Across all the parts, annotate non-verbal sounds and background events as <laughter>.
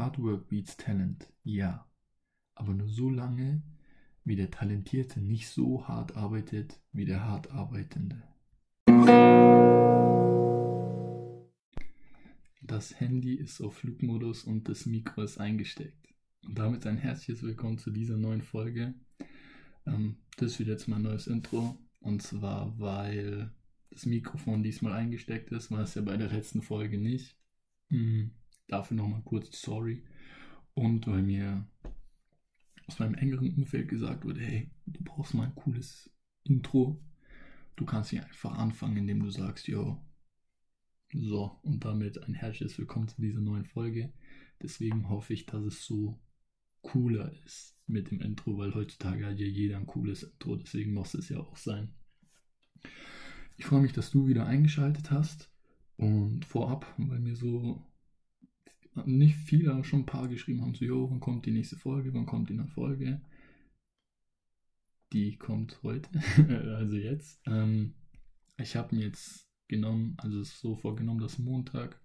Hard beats talent, ja. Aber nur so lange, wie der Talentierte nicht so hart arbeitet wie der hart Arbeitende. Das Handy ist auf Flugmodus und das Mikro ist eingesteckt. Und damit ein herzliches Willkommen zu dieser neuen Folge. Ähm, das wird jetzt mein neues Intro. Und zwar, weil das Mikrofon diesmal eingesteckt ist, war es ja bei der letzten Folge nicht. Mhm. Dafür nochmal kurz sorry. Und weil mir aus meinem engeren Umfeld gesagt wurde, hey, du brauchst mal ein cooles Intro. Du kannst hier einfach anfangen, indem du sagst, yo. So, und damit ein herzliches Willkommen zu dieser neuen Folge. Deswegen hoffe ich, dass es so cooler ist mit dem Intro, weil heutzutage hat ja jeder ein cooles Intro, deswegen muss es ja auch sein. Ich freue mich, dass du wieder eingeschaltet hast und vorab, weil mir so nicht viele, aber schon ein paar geschrieben haben, so, jo, wann kommt die nächste Folge, wann kommt die neue Folge? Die kommt heute, <laughs> also jetzt. Ähm, ich habe mir jetzt genommen, also es so vorgenommen, dass Montag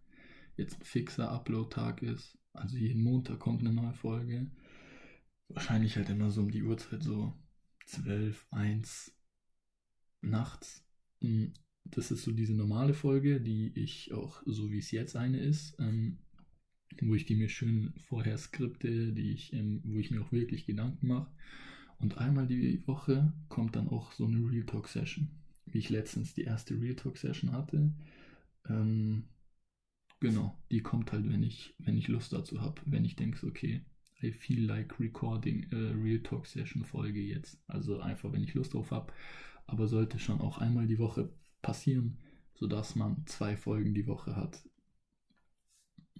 jetzt ein fixer Upload-Tag ist. Also jeden Montag kommt eine neue Folge. Wahrscheinlich halt immer so um die Uhrzeit, so 12, 1 nachts. Hm, das ist so diese normale Folge, die ich auch, so wie es jetzt eine ist, ähm, wo ich die mir schön vorher skripte, die ich, ähm, wo ich mir auch wirklich Gedanken mache. Und einmal die Woche kommt dann auch so eine Real Talk Session, wie ich letztens die erste Real Talk Session hatte. Ähm, genau, die kommt halt, wenn ich, wenn ich Lust dazu habe, wenn ich denke, okay, I feel like recording a Real Talk Session Folge jetzt. Also einfach, wenn ich Lust drauf habe. Aber sollte schon auch einmal die Woche passieren, sodass man zwei Folgen die Woche hat.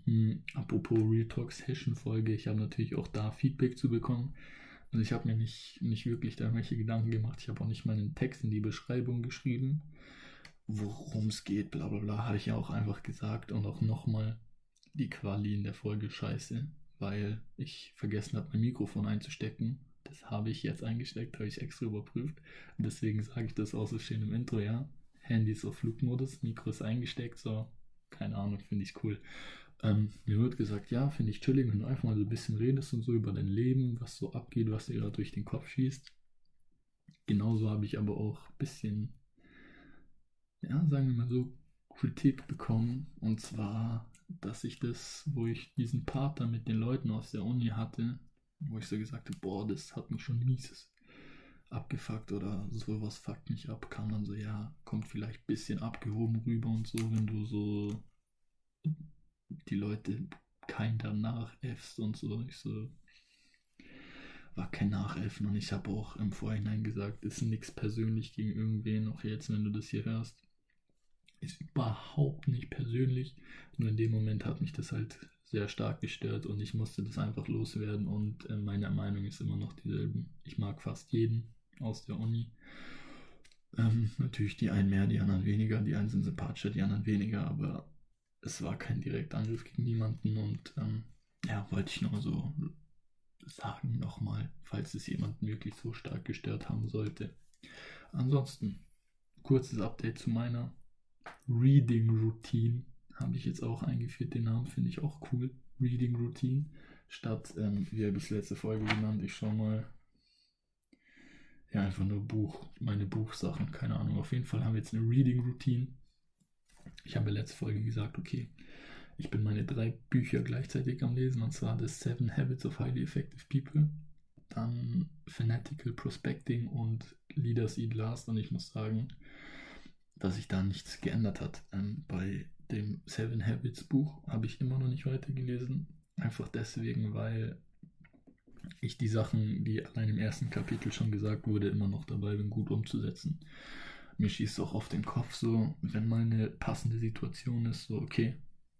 Hm, apropos Real Talk Session Folge, ich habe natürlich auch da Feedback zu bekommen. Also ich habe mir nicht, nicht wirklich da irgendwelche Gedanken gemacht. Ich habe auch nicht meinen Text in die Beschreibung geschrieben, worum es geht, bla bla bla, habe ich ja auch einfach gesagt. Und auch nochmal die Quali in der Folge scheiße, weil ich vergessen habe, mein Mikrofon einzustecken. Das habe ich jetzt eingesteckt, habe ich extra überprüft. Und deswegen sage ich das auch so schön im Intro, ja. Handy ist auf Flugmodus, Mikro ist eingesteckt, so, keine Ahnung, finde ich cool. Ähm, mir wird gesagt, ja, finde ich chillig, wenn du einfach mal so ein bisschen redest und so über dein Leben, was so abgeht, was dir gerade durch den Kopf schießt. Genauso habe ich aber auch ein bisschen, ja, sagen wir mal so, Kritik bekommen. Und zwar, dass ich das, wo ich diesen Part dann mit den Leuten aus der Uni hatte, wo ich so gesagt habe, boah, das hat mich schon mieses abgefuckt oder sowas fuckt mich ab, kam dann so, ja, kommt vielleicht ein bisschen abgehoben rüber und so, wenn du so die Leute kein danach nachäffst und so. Ich so, war kein Nachäffen und ich habe auch im Vorhinein gesagt, ist nichts persönlich gegen irgendwen, auch jetzt, wenn du das hier hörst. Ist überhaupt nicht persönlich, nur in dem Moment hat mich das halt sehr stark gestört und ich musste das einfach loswerden und äh, meine Meinung ist immer noch dieselbe. Ich mag fast jeden aus der Uni. Ähm, natürlich die einen mehr, die anderen weniger, die einen sind sympathischer, die anderen weniger, aber es war kein direkter Angriff gegen niemanden und ähm, ja, wollte ich nur so sagen nochmal, falls es jemanden wirklich so stark gestört haben sollte. Ansonsten, kurzes Update zu meiner Reading Routine. Habe ich jetzt auch eingeführt, den Namen finde ich auch cool. Reading Routine. Statt, ähm, wie habe ich es letzte Folge genannt, ich schaue mal. Ja, einfach nur Buch, meine Buchsachen, keine Ahnung. Auf jeden Fall haben wir jetzt eine Reading Routine. Ich habe letzte Folge gesagt, okay, ich bin meine drei Bücher gleichzeitig am Lesen, und zwar The Seven Habits of Highly Effective People, dann Fanatical Prospecting und Leaders Eat Last. Und ich muss sagen, dass sich da nichts geändert hat. Ähm, bei dem Seven Habits Buch habe ich immer noch nicht weitergelesen. Einfach deswegen, weil ich die Sachen, die allein im ersten Kapitel schon gesagt wurde, immer noch dabei bin, gut umzusetzen mir schießt auch auf den Kopf so, wenn mal eine passende Situation ist, so, okay,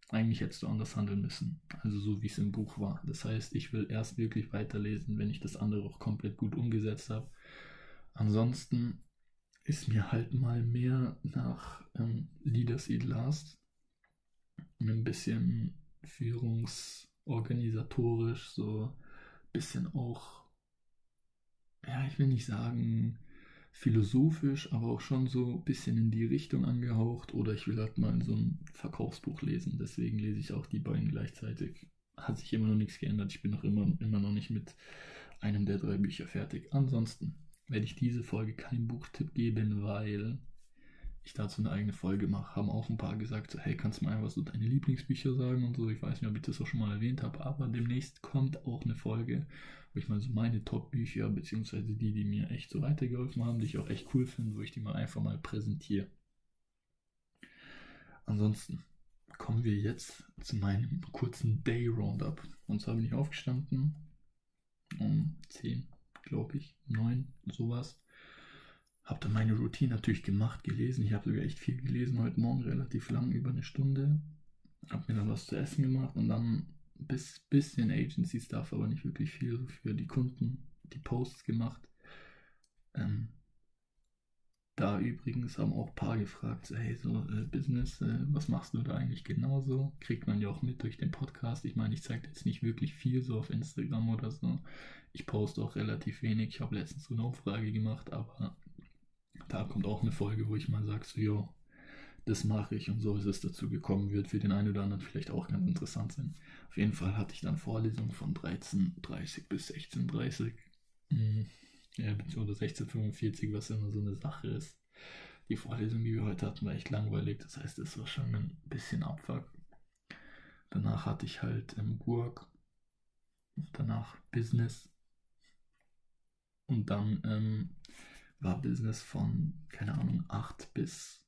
eigentlich hättest du anders handeln müssen. Also so wie es im Buch war. Das heißt, ich will erst wirklich weiterlesen, wenn ich das andere auch komplett gut umgesetzt habe. Ansonsten ist mir halt mal mehr nach ähm, Leaders Eat Last ein bisschen führungsorganisatorisch, so ein bisschen auch, ja, ich will nicht sagen, philosophisch, aber auch schon so ein bisschen in die Richtung angehaucht. Oder ich will halt mal so ein Verkaufsbuch lesen. Deswegen lese ich auch die beiden gleichzeitig. hat sich immer noch nichts geändert. Ich bin noch immer, immer noch nicht mit einem der drei Bücher fertig. Ansonsten werde ich diese Folge keinen Buchtipp geben, weil ich dazu eine eigene Folge mache. Haben auch ein paar gesagt, so, hey, kannst du mal einfach so deine Lieblingsbücher sagen und so. Ich weiß nicht, ob ich das auch schon mal erwähnt habe, aber demnächst kommt auch eine Folge, wo ich mal so meine Top-Bücher, beziehungsweise die, die mir echt so weitergeholfen haben, die ich auch echt cool finde, wo ich die mal einfach mal präsentiere. Ansonsten kommen wir jetzt zu meinem kurzen Day Roundup. Und zwar bin ich aufgestanden um 10, glaube ich, 9, sowas. Habe dann meine Routine natürlich gemacht, gelesen. Ich habe sogar echt viel gelesen heute Morgen, relativ lang, über eine Stunde. Habe mir dann was zu essen gemacht und dann bis bisschen Agency Stuff, aber nicht wirklich viel für die Kunden, die Posts gemacht. Ähm, da übrigens haben auch ein paar gefragt, hey, so äh, Business, äh, was machst du da eigentlich genauso? Kriegt man ja auch mit durch den Podcast. Ich meine, ich zeige jetzt nicht wirklich viel so auf Instagram oder so. Ich poste auch relativ wenig. Ich habe letztens so eine Umfrage gemacht, aber da kommt auch eine Folge, wo ich mal sage, so, jo, das mache ich und so ist es dazu gekommen, wird für den einen oder anderen vielleicht auch ganz interessant sein. Auf jeden Fall hatte ich dann Vorlesungen von 13.30 bis 16.30 mhm ja, beziehungsweise 1645, was immer so eine Sache ist. Die Vorlesung, die wir heute hatten, war echt langweilig. Das heißt, es war schon ein bisschen Abfuck. Danach hatte ich halt ähm, Gurk. Danach Business. Und dann ähm, war Business von, keine Ahnung, 8 bis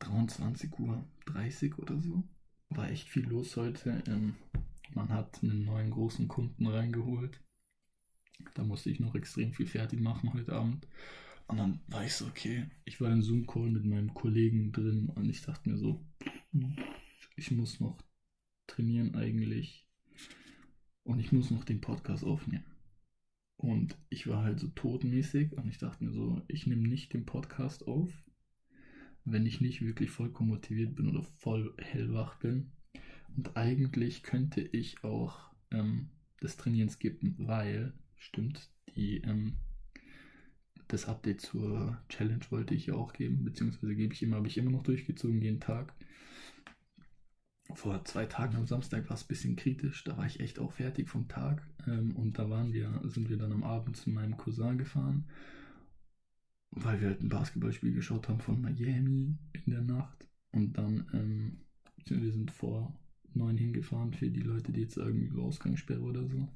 23 Uhr 30 oder so. War echt viel los heute. Ähm, man hat einen neuen großen Kunden reingeholt. Da musste ich noch extrem viel fertig machen heute Abend. Und dann war ich so, okay, ich war in Zoom-Call mit meinem Kollegen drin und ich dachte mir so, ich muss noch trainieren eigentlich. Und ich muss noch den Podcast aufnehmen. Und ich war halt so todmäßig und ich dachte mir so, ich nehme nicht den Podcast auf, wenn ich nicht wirklich vollkommen motiviert bin oder voll hellwach bin. Und eigentlich könnte ich auch ähm, das Trainieren skippen, weil stimmt. Die, ähm, das Update zur Challenge wollte ich ja auch geben, beziehungsweise gebe ich immer, habe ich immer noch durchgezogen jeden Tag. Vor zwei Tagen am Samstag war es ein bisschen kritisch, da war ich echt auch fertig vom Tag ähm, und da waren wir, sind wir dann am Abend zu meinem Cousin gefahren, weil wir halt ein Basketballspiel geschaut haben von Miami in der Nacht und dann ähm, wir sind vor neun hingefahren für die Leute, die jetzt irgendwie Ausgangssperre oder so.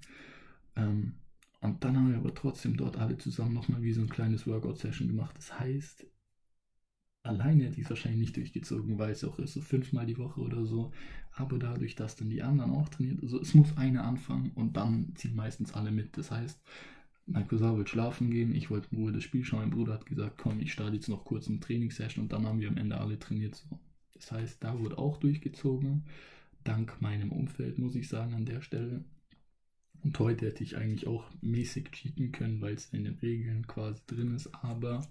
Ähm, und dann haben wir aber trotzdem dort alle zusammen nochmal wie so ein kleines Workout-Session gemacht. Das heißt, alleine hätte ich es wahrscheinlich nicht durchgezogen, weil es auch ist, so fünfmal die Woche oder so. Aber dadurch, dass dann die anderen auch trainiert, also es muss einer anfangen und dann ziehen meistens alle mit. Das heißt, mein Cousin wollte schlafen gehen, ich wollte in Ruhe das Spiel schauen. Mein Bruder hat gesagt, komm, ich starte jetzt noch kurz im Trainingssession und dann haben wir am Ende alle trainiert. So. Das heißt, da wurde auch durchgezogen. Dank meinem Umfeld, muss ich sagen, an der Stelle. Und heute hätte ich eigentlich auch mäßig cheaten können, weil es in den Regeln quasi drin ist. Aber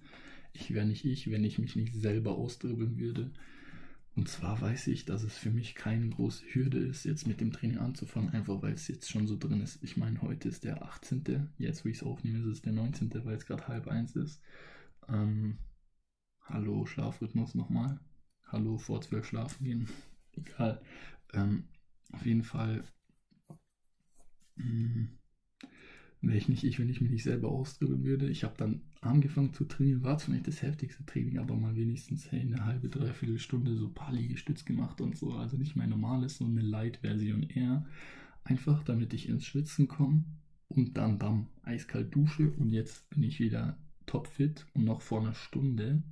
ich wäre nicht ich, wenn ich mich nicht selber ausdribbeln würde. Und zwar weiß ich, dass es für mich keine große Hürde ist, jetzt mit dem Training anzufangen, einfach weil es jetzt schon so drin ist. Ich meine, heute ist der 18. Jetzt, wo ich es aufnehme, ist es der 19., weil es gerade halb eins ist. Ähm, hallo, Schlafrhythmus nochmal. Hallo, vor zwölf schlafen gehen. <laughs> Egal. Ähm, auf jeden Fall hm. Wäre ich nicht ich, wenn ich mich nicht selber ausdrücken würde. Ich habe dann angefangen zu trainieren, war zwar nicht das heftigste Training, aber mal wenigstens hey, eine halbe, dreiviertel Stunde so ein paar gemacht und so. Also nicht mein normales, so eine Light-Version eher. Einfach, damit ich ins Schwitzen komme und dann bam, eiskalt dusche und jetzt bin ich wieder topfit und noch vor einer Stunde,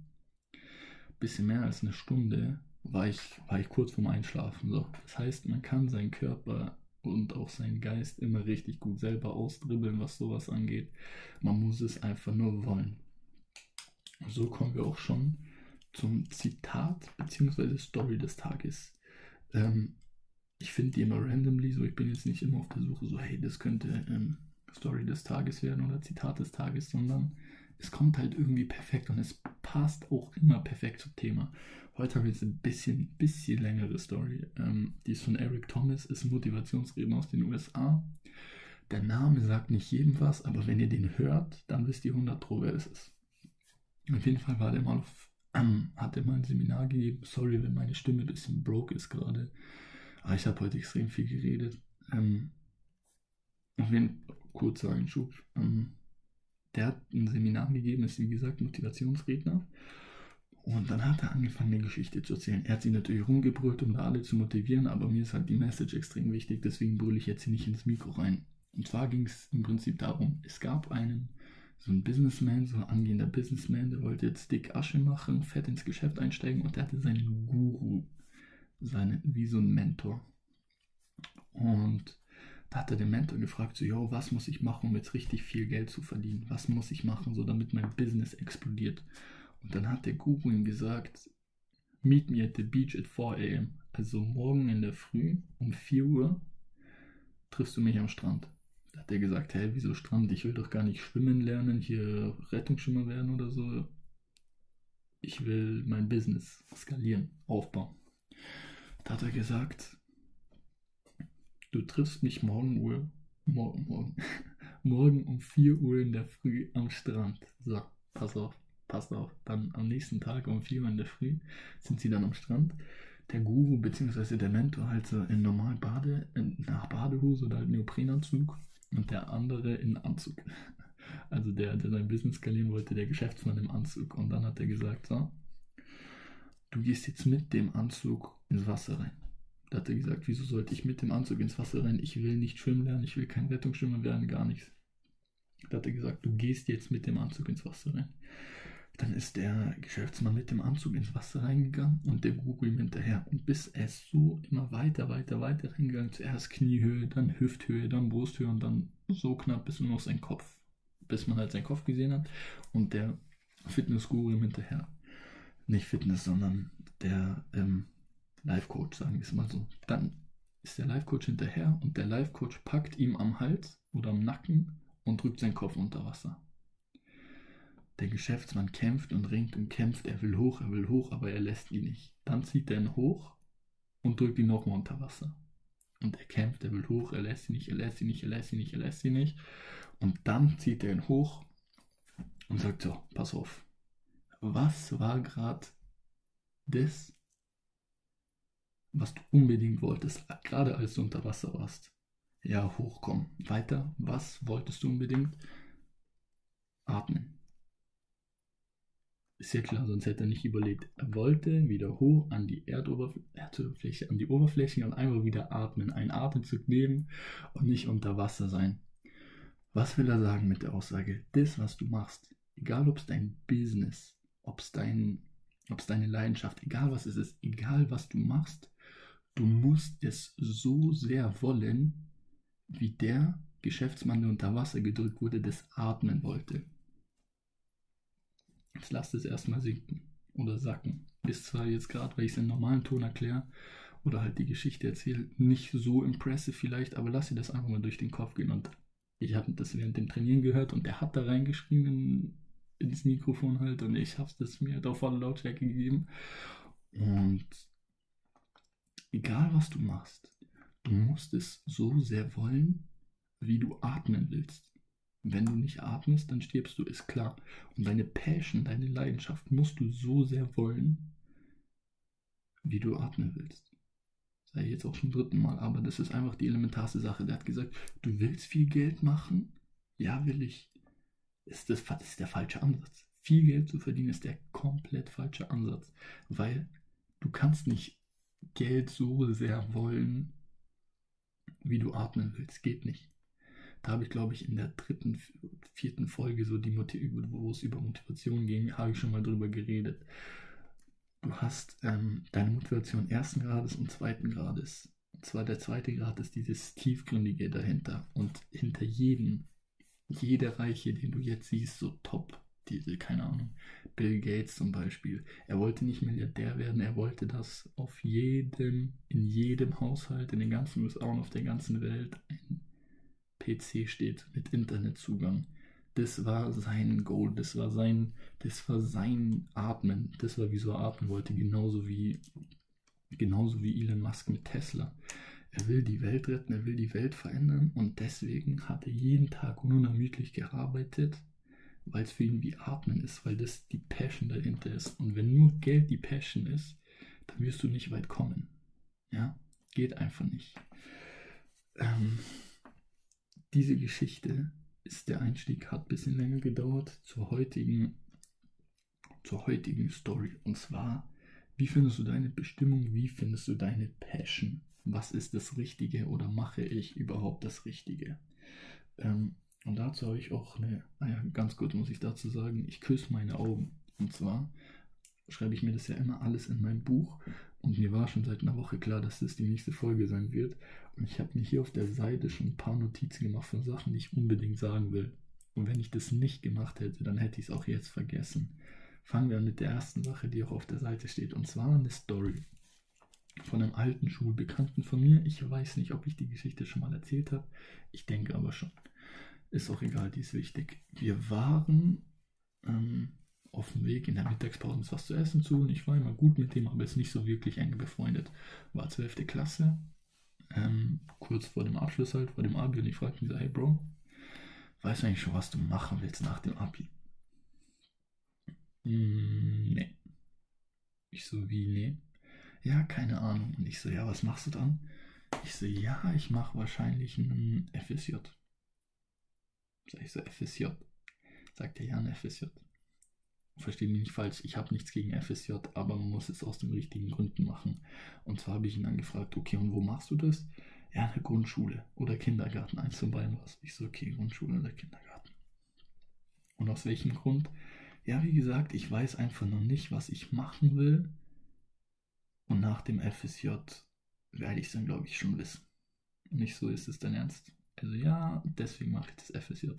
bisschen mehr als eine Stunde, war ich, war ich kurz vorm Einschlafen. So. Das heißt, man kann seinen Körper und auch seinen Geist immer richtig gut selber ausdribbeln, was sowas angeht. Man muss es einfach nur wollen. So kommen wir auch schon zum Zitat bzw. Story des Tages. Ähm, ich finde die immer randomly, so ich bin jetzt nicht immer auf der Suche, so hey, das könnte ähm, Story des Tages werden oder Zitat des Tages, sondern es kommt halt irgendwie perfekt und es passt auch immer perfekt zum Thema. Heute habe ich jetzt ein bisschen, bisschen längere Story. Ähm, die ist von Eric Thomas, ist ein Motivationsredner aus den USA. Der Name sagt nicht jedem was, aber wenn ihr den hört, dann wisst ihr 100 Pro, wer das ist. Auf jeden Fall war der mal auf, ähm, hat er mal ein Seminar gegeben. Sorry, wenn meine Stimme ein bisschen broke ist gerade. Aber ich habe heute extrem viel geredet. ähm, auf jeden kurzer Einschub. Ähm, der hat ein Seminar gegeben, ist wie gesagt Motivationsredner. Und dann hat er angefangen, eine Geschichte zu erzählen. Er hat sie natürlich rumgebrüllt, um da alle zu motivieren, aber mir ist halt die Message extrem wichtig, deswegen brülle ich jetzt hier nicht ins Mikro rein. Und zwar ging es im Prinzip darum, es gab einen, so ein Businessman, so ein angehender Businessman, der wollte jetzt dick Asche machen, fett ins Geschäft einsteigen und der hatte seinen Guru, seine, wie so ein Mentor. Und da hat er den Mentor gefragt, so, yo, was muss ich machen, um jetzt richtig viel Geld zu verdienen? Was muss ich machen, so damit mein Business explodiert? Und dann hat der Guru ihm gesagt, meet me at the beach at 4 a.m. Also morgen in der Früh um 4 Uhr triffst du mich am Strand. Da hat er gesagt, hey, wieso Strand? Ich will doch gar nicht schwimmen lernen, hier Rettungsschwimmer werden oder so. Ich will mein Business skalieren, aufbauen. Da hat er gesagt, du triffst mich morgen Uhr, morgen, morgen, <laughs> morgen um 4 Uhr in der Früh am Strand. So, pass auf passt auf, dann am nächsten Tag um 4 Uhr in der Früh sind sie dann am Strand. Der Guru bzw. der Mentor halt so in normal Bade, in nach Badehose oder halt Neoprenanzug und der andere in Anzug. <laughs> Also der, der sein Business skalieren wollte, der Geschäftsmann im Anzug. Und dann hat er gesagt, so, du gehst jetzt mit dem Anzug ins Wasser rein. Da hat er gesagt, wieso sollte ich mit dem Anzug ins Wasser rein? Ich will nicht schwimmen lernen, ich will kein Rettungsschwimmer werden, gar nichts. Da hat er gesagt, du gehst jetzt mit dem Anzug ins Wasser rein. Dann ist der Geschäftsmann mit dem Anzug ins Wasser reingegangen und der Guru ihm hinterher. Und bis es so immer weiter, weiter, weiter reingegangen. Zuerst Kniehöhe, dann Hüfthöhe, dann Brusthöhe und dann so knapp bis nur noch sein Kopf. Bis man halt seinen Kopf gesehen hat. Und der Fitness-Guru ihm hinterher. Nicht Fitness, sondern der ähm, Life-Coach, sagen wir es mal so. Dann ist der Life-Coach hinterher und der Life-Coach packt ihm am Hals oder am Nacken und drückt seinen Kopf unter Wasser. Der Geschäftsmann kämpft und ringt und kämpft, er will hoch, er will hoch, aber er lässt ihn nicht. Dann zieht er ihn hoch und drückt ihn nochmal unter Wasser. Und er kämpft, er will hoch, er lässt ihn nicht, er lässt ihn nicht, er lässt ihn nicht, er lässt ihn nicht. Und dann zieht er ihn hoch und sagt so, pass auf. Was war gerade das, was du unbedingt wolltest, gerade als du unter Wasser warst? Ja, hochkommen. Weiter, was wolltest du unbedingt? Atmen. Ist ja klar, sonst hätte er nicht überlebt. Er wollte wieder hoch an die Erdoberfläche, an die Oberfläche und einfach wieder atmen, einen Atemzug nehmen und nicht unter Wasser sein. Was will er sagen mit der Aussage? Das, was du machst, egal ob es dein Business, ob es dein, ob deine Leidenschaft, egal was es ist, egal was du machst, du musst es so sehr wollen, wie der Geschäftsmann, der unter Wasser gedrückt wurde, das atmen wollte. Jetzt lasst es erstmal sinken oder sacken. Ist zwar jetzt gerade, weil ich es in normalen Ton erkläre oder halt die Geschichte erzähle, nicht so impressive vielleicht, aber lass dir das einfach mal durch den Kopf gehen. Und ich habe das während dem Trainieren gehört und der hat da reingeschrieben in, ins Mikrofon halt und ich habe es mir halt auf Lautstärke gegeben. Und egal was du machst, du musst es so sehr wollen, wie du atmen willst. Wenn du nicht atmest, dann stirbst du, ist klar. Und deine Passion, deine Leidenschaft musst du so sehr wollen, wie du atmen willst. Sei jetzt auch zum dritten Mal, aber das ist einfach die elementarste Sache. Der hat gesagt, du willst viel Geld machen? Ja, will ich. Ist das, das ist der falsche Ansatz. Viel Geld zu verdienen ist der komplett falsche Ansatz, weil du kannst nicht Geld so sehr wollen, wie du atmen willst. Geht nicht. Da habe ich, glaube ich, in der dritten, vierten Folge, so die wo es über Motivation ging, habe ich schon mal drüber geredet. Du hast ähm, deine Motivation ersten Grades und zweiten Grades. Und zwar der zweite Grad ist dieses Tiefgründige dahinter. Und hinter jedem, jeder Reiche, den du jetzt siehst, so top, diese, keine Ahnung, Bill Gates zum Beispiel. Er wollte nicht Milliardär werden, er wollte, dass auf jedem, in jedem Haushalt, in den ganzen USA und auf der ganzen Welt PC steht mit Internetzugang. Das war sein Goal, das war sein, das war sein Atmen, das war wieso er atmen wollte, genauso wie, genauso wie Elon Musk mit Tesla. Er will die Welt retten, er will die Welt verändern und deswegen hat er jeden Tag unermüdlich gearbeitet, weil es für ihn wie Atmen ist, weil das die Passion dahinter ist. Und wenn nur Geld die Passion ist, dann wirst du nicht weit kommen. Ja, geht einfach nicht. ähm, diese Geschichte ist der Einstieg, hat ein bisschen länger gedauert zur heutigen, zur heutigen Story. Und zwar, wie findest du deine Bestimmung? Wie findest du deine Passion? Was ist das Richtige oder mache ich überhaupt das Richtige? Ähm, und dazu habe ich auch eine, naja, ganz gut muss ich dazu sagen, ich küsse meine Augen. Und zwar schreibe ich mir das ja immer alles in mein Buch. Und mir war schon seit einer Woche klar, dass das die nächste Folge sein wird. Und ich habe mir hier auf der Seite schon ein paar Notizen gemacht von Sachen, die ich unbedingt sagen will. Und wenn ich das nicht gemacht hätte, dann hätte ich es auch jetzt vergessen. Fangen wir an mit der ersten Sache, die auch auf der Seite steht. Und zwar eine Story von einem alten Schulbekannten von mir. Ich weiß nicht, ob ich die Geschichte schon mal erzählt habe. Ich denke aber schon. Ist auch egal, die ist wichtig. Wir waren ähm, auf dem Weg in der Mittagspause uns was zu essen zu und ich war immer gut mit dem, aber jetzt nicht so wirklich eng befreundet. War 12. Klasse, ähm, kurz vor dem Abschluss halt, vor dem Abi und ich fragte ihn so, hey Bro, weißt du eigentlich schon, was du machen willst nach dem Abi? Mm, nee. Ich so, wie, nee? Ja, keine Ahnung. Und ich so, ja, was machst du dann? Ich so, ja, ich mache wahrscheinlich einen FSJ. Sag ich so, FSJ. Sagt er, ja, ein FSJ. Verstehe mich nicht falsch, ich habe nichts gegen FSJ, aber man muss es aus den richtigen Gründen machen. Und zwar habe ich ihn dann gefragt, okay, und wo machst du das? Ja, in der Grundschule oder Kindergarten, eins von beiden was. Ich so, okay, Grundschule oder Kindergarten. Und aus welchem Grund? Ja, wie gesagt, ich weiß einfach noch nicht, was ich machen will. Und nach dem FSJ werde ich es dann, glaube ich, schon wissen. Nicht so ist es dein Ernst. Also ja, deswegen mache ich das FSJ.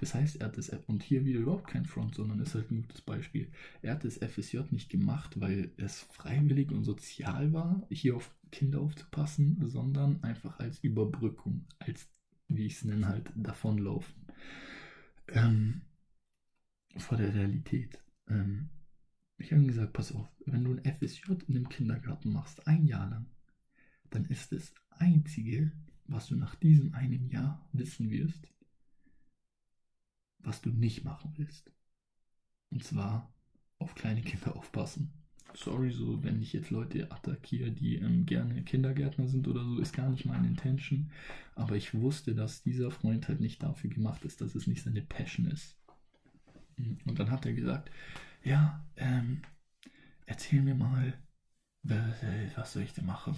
Das heißt, er hat das, und hier wieder überhaupt kein Front, sondern ist halt ein gutes Beispiel. Er hat das FSJ nicht gemacht, weil es freiwillig und sozial war, hier auf Kinder aufzupassen, sondern einfach als Überbrückung, als, wie ich es nenne, halt davonlaufen. Ähm, vor der Realität. Ähm, ich habe gesagt, pass auf, wenn du ein FSJ in einem Kindergarten machst, ein Jahr lang, dann ist das einzige, was du nach diesem einen Jahr wissen wirst, was du nicht machen willst. Und zwar auf kleine Kinder aufpassen. Sorry, so wenn ich jetzt Leute attackiere, die ähm, gerne Kindergärtner sind oder so, ist gar nicht meine Intention. Aber ich wusste, dass dieser Freund halt nicht dafür gemacht ist, dass es nicht seine Passion ist. Und dann hat er gesagt, ja, ähm, erzähl mir mal, was soll ich denn machen?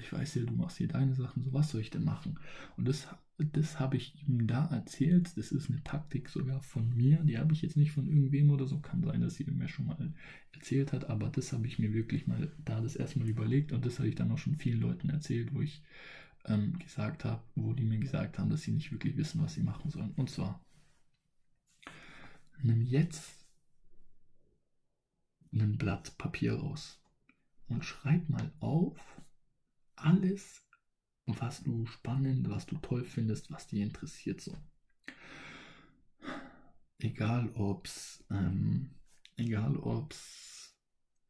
Ich weiß ja, du machst hier deine Sachen, so was soll ich denn machen? Und das, das habe ich ihm da erzählt. Das ist eine Taktik sogar von mir. Die habe ich jetzt nicht von irgendwem oder so. Kann sein, dass sie mir schon mal erzählt hat, aber das habe ich mir wirklich mal da das erstmal überlegt und das habe ich dann auch schon vielen Leuten erzählt, wo ich ähm, gesagt habe, wo die mir gesagt haben, dass sie nicht wirklich wissen, was sie machen sollen. Und zwar, nimm jetzt ein Blatt Papier raus und schreib mal auf alles, was du spannend, was du toll findest, was dich interessiert so. Egal ob's, ähm, egal ob's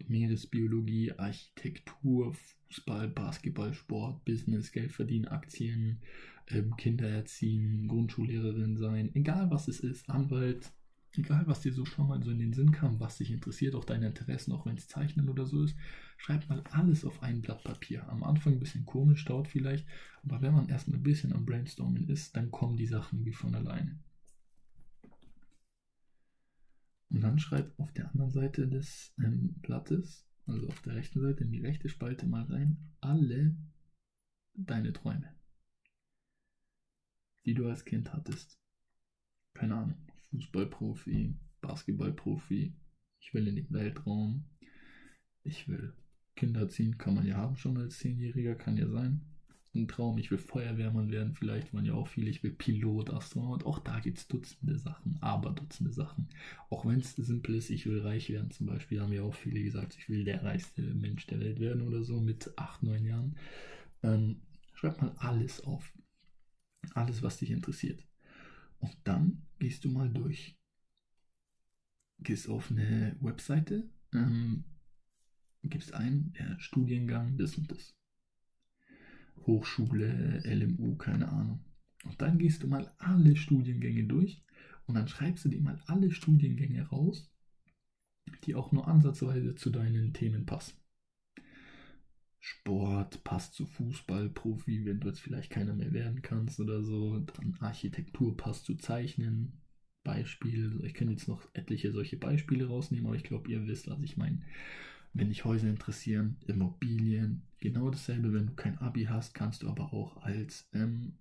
Meeresbiologie, Architektur, Fußball, Basketball, Sport, Business, Geld verdienen, Aktien, ähm, Kinder erziehen, Grundschullehrerin sein, egal was es ist, Anwalt, egal was dir so schon mal so in den Sinn kam, was dich interessiert, auch deine Interessen, auch wenn es Zeichnen oder so ist, schreib mal alles auf ein Blatt Papier. Am Anfang ein bisschen komisch, dauert vielleicht, aber wenn man erstmal ein bisschen am Brainstorming ist, dann kommen die Sachen wie von alleine. Und dann schreib auf der anderen Seite des ähm, Blattes, also auf der rechten Seite in die rechte Spalte mal rein, alle deine Träume, die du als Kind hattest. Keine Ahnung Fußballprofi, Basketballprofi, ich will in den Weltraum, ich will Kinder ziehen, kann man ja haben schon als Zehnjähriger, kann ja sein. Ein Traum, ich will Feuerwehrmann werden, vielleicht waren ja auch viele, ich will Pilot, Astronaut, auch da gibt es Dutzende Sachen, aber Dutzende Sachen. Auch wenn es simpel ist, ich will reich werden zum Beispiel, haben ja auch viele gesagt, ich will der reichste Mensch der Welt werden oder so mit 8, 9 Jahren. Ähm, schreib mal alles auf. Alles, was dich interessiert. Und dann gehst du mal durch. Gehst auf eine Webseite, ähm, gibst ein, ja, Studiengang, das und das. Hochschule, LMU, keine Ahnung. Und dann gehst du mal alle Studiengänge durch und dann schreibst du dir mal alle Studiengänge raus, die auch nur ansatzweise zu deinen Themen passen. Sport passt zu Fußballprofi, wenn du jetzt vielleicht keiner mehr werden kannst oder so. Dann Architektur passt zu Zeichnen. Beispiel, ich kann jetzt noch etliche solche Beispiele rausnehmen, aber ich glaube, ihr wisst, was ich meine. Wenn dich Häuser interessieren, Immobilien, genau dasselbe, wenn du kein Abi hast, kannst du aber auch als, ähm,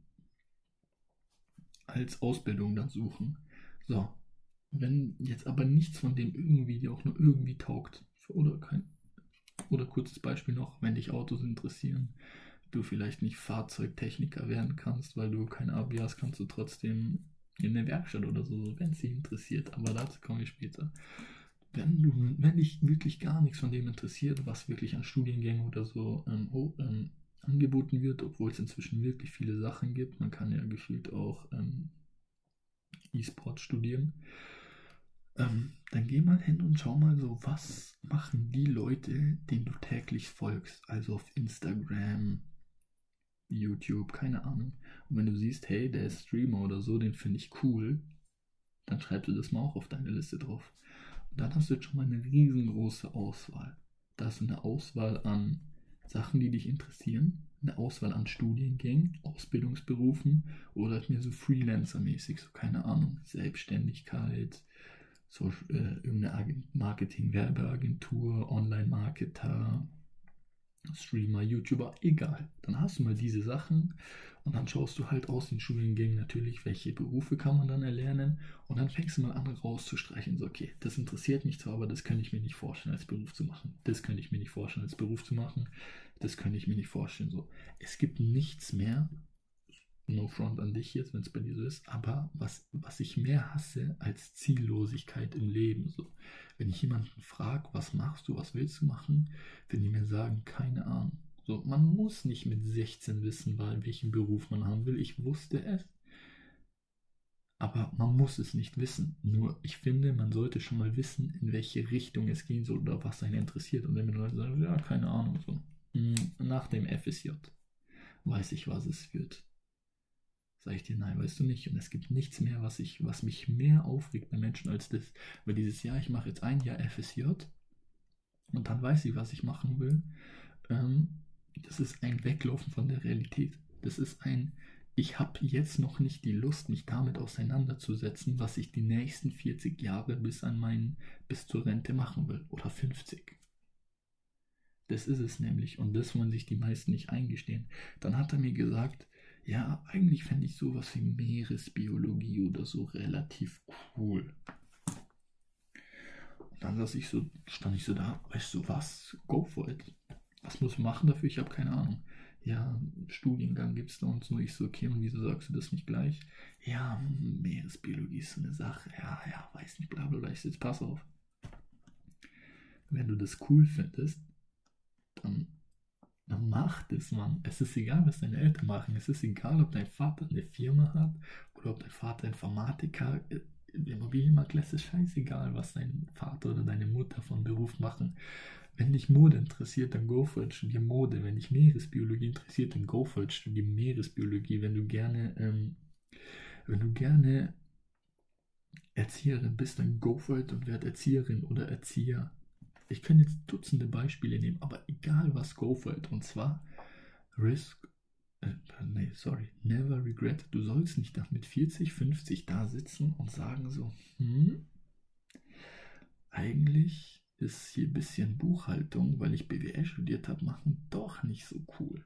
als Ausbildung dann suchen. So, wenn jetzt aber nichts von dem irgendwie dir auch nur irgendwie taugt, oder kein, oder kurzes Beispiel noch, wenn dich Autos interessieren, du vielleicht nicht Fahrzeugtechniker werden kannst, weil du kein Abi hast, kannst du trotzdem in eine Werkstatt oder so, wenn es dich interessiert, aber dazu komme ich später. Wenn, du, wenn dich wirklich gar nichts von dem interessiert, was wirklich an Studiengängen oder so ähm, oh, ähm, angeboten wird, obwohl es inzwischen wirklich viele Sachen gibt, man kann ja gefühlt auch ähm, E-Sport studieren, ähm, dann geh mal hin und schau mal so, was machen die Leute, denen du täglich folgst, also auf Instagram, YouTube, keine Ahnung. Und wenn du siehst, hey, der ist Streamer oder so, den finde ich cool, dann schreibst du das mal auch auf deine Liste drauf. Und dann hast du jetzt schon mal eine riesengroße Auswahl. Da hast du eine Auswahl an Sachen, die dich interessieren, eine Auswahl an Studiengängen, Ausbildungsberufen oder halt mehr so Freelancer-mäßig, so keine Ahnung, Selbstständigkeit, so äh, irgendeine Marketing, Werbeagentur, Online-Marketer, Streamer, YouTuber, egal. Dann hast du mal diese Sachen und dann schaust du halt aus den Studiengängen natürlich, welche Berufe kann man dann erlernen und dann fängst du mal an rauszustreichen. So, okay, das interessiert mich zwar, aber das kann ich mir nicht vorstellen als Beruf zu machen. Das kann ich mir nicht vorstellen als Beruf zu machen. Das kann ich mir nicht vorstellen. So, es gibt nichts mehr, Front an dich jetzt, wenn es bei dir so ist, aber was, was ich mehr hasse als Ziellosigkeit im Leben. So, wenn ich jemanden frage, was machst du, was willst du machen, wenn die mir sagen, keine Ahnung. So, man muss nicht mit 16 wissen, welchen Beruf man haben will. Ich wusste es. Aber man muss es nicht wissen. Nur ich finde, man sollte schon mal wissen, in welche Richtung es gehen soll oder was einen interessiert. Und wenn mir Leute sagen, ja, keine Ahnung, so. Hm, nach dem FSJ weiß ich, was es wird. Sag ich dir, nein, weißt du nicht. Und es gibt nichts mehr, was, ich, was mich mehr aufregt bei Menschen als das. Weil dieses Jahr, ich mache jetzt ein Jahr FSJ und dann weiß ich, was ich machen will. Ähm, das ist ein Weglaufen von der Realität. Das ist ein, ich habe jetzt noch nicht die Lust, mich damit auseinanderzusetzen, was ich die nächsten 40 Jahre bis an meinen, bis zur Rente machen will. Oder 50. Das ist es nämlich. Und das wollen sich die meisten nicht eingestehen. Dann hat er mir gesagt, ja, eigentlich fände ich sowas wie Meeresbiologie oder so relativ cool. Und dann saß ich so, stand ich so da, weißt du was, go for it. Was muss ich machen dafür? Ich habe keine Ahnung. Ja, Studiengang gibt es da und so. Ich so, okay, und wieso sagst du das nicht gleich? Ja, Meeresbiologie ist so eine Sache. Ja, ja, weiß nicht, bla bla bla. Ich so, jetzt pass auf. Wenn du das cool findest, dann dann mach das, Mann. Es ist egal, was deine Eltern machen. Es ist egal, ob dein Vater eine Firma hat oder ob dein Vater Informatiker, äh, Immobilienmakler, es ist scheißegal, was dein Vater oder deine Mutter von Beruf machen. Wenn dich Mode interessiert, dann go for it, studier Mode. Wenn dich Meeresbiologie interessiert, dann go for it, studier Meeresbiologie. Wenn du gerne, ähm, wenn du gerne Erzieherin bist, dann go for it und werd Erzieherin oder Erzieher. Ich kann jetzt Dutzende Beispiele nehmen, aber egal was, go for it. Und zwar Risk, äh, nee, sorry, never regret. Du sollst nicht mit 40, 50 da sitzen und sagen so, hm, eigentlich ist hier ein bisschen Buchhaltung, weil ich BWL studiert habe, machen doch nicht so cool.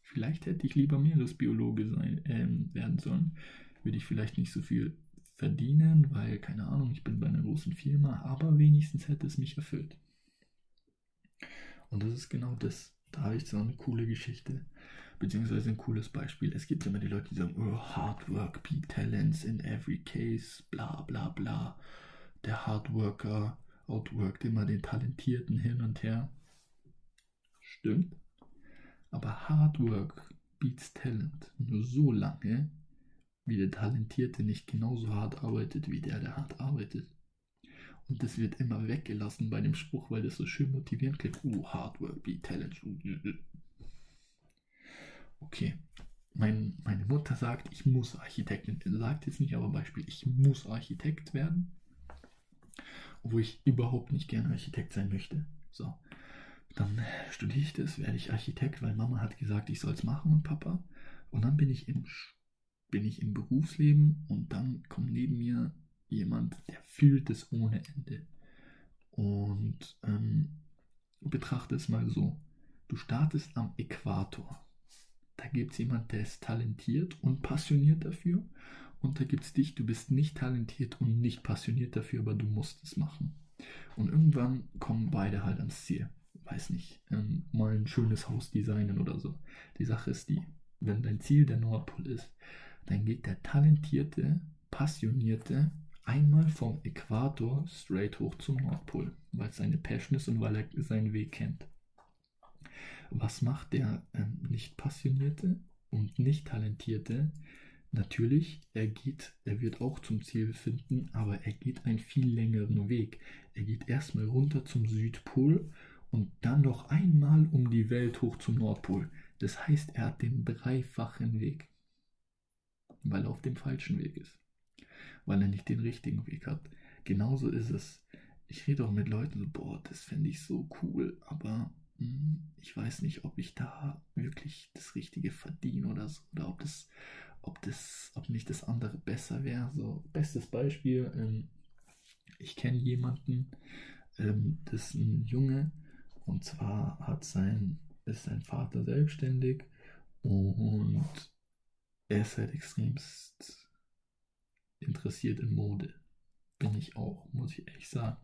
Vielleicht hätte ich lieber Meeresbiologe sein, äh, werden sollen. Würde ich vielleicht nicht so viel verdienen, weil, keine Ahnung, ich bin bei einer großen Firma, aber wenigstens hätte es mich erfüllt. Und das ist genau das. Da habe ich so eine coole Geschichte, beziehungsweise ein cooles Beispiel. Es gibt immer die Leute, die sagen, oh, Hard Work, Peak Talents in every case, bla bla bla. Der Hardworker outworkt immer den Talentierten hin und her. Stimmt. Aber Hard Work beats Talent nur so lange, wie der Talentierte nicht genauso hart arbeitet wie der, der hart arbeitet. Und das wird immer weggelassen bei dem Spruch, weil das so schön motivierend klingt. Uh, hard work, be talent. Okay. Mein, meine Mutter sagt, ich muss Architektin. Sagt jetzt nicht, aber Beispiel, ich muss Architekt werden. Wo ich überhaupt nicht gerne Architekt sein möchte. So. dann studiere ich das, werde ich Architekt, weil Mama hat gesagt, ich soll es machen und Papa. Und dann bin ich im, bin ich im Berufsleben und dann kommt neben mir jemand, der fühlt es ohne Ende. Und ähm, betrachte es mal so. Du startest am Äquator. Da gibt es jemanden, der ist talentiert und passioniert dafür. Und da gibt es dich, du bist nicht talentiert und nicht passioniert dafür, aber du musst es machen. Und irgendwann kommen beide halt ans Ziel. Weiß nicht, ähm, mal ein schönes Haus designen oder so. Die Sache ist die, wenn dein Ziel der Nordpol ist, dann geht der talentierte, passionierte einmal vom Äquator straight hoch zum Nordpol, weil es seine Passion ist und weil er seinen Weg kennt. Was macht der ähm, nicht passionierte und nicht talentierte? Natürlich, er geht, er wird auch zum Ziel finden, aber er geht einen viel längeren Weg. Er geht erstmal runter zum Südpol und dann noch einmal um die Welt hoch zum Nordpol. Das heißt, er hat den dreifachen Weg, weil er auf dem falschen Weg ist, weil er nicht den richtigen Weg hat. Genauso ist es. Ich rede auch mit Leuten so, boah, das fände ich so cool, aber hm, ich weiß nicht, ob ich da wirklich das Richtige verdiene oder so, oder ob das ob das, ob nicht das andere besser wäre. So, bestes Beispiel, ähm, ich kenne jemanden, ähm, das ist ein Junge, und zwar hat sein, ist sein Vater selbstständig und er ist halt extremst interessiert in Mode. Bin ich auch, muss ich ehrlich sagen.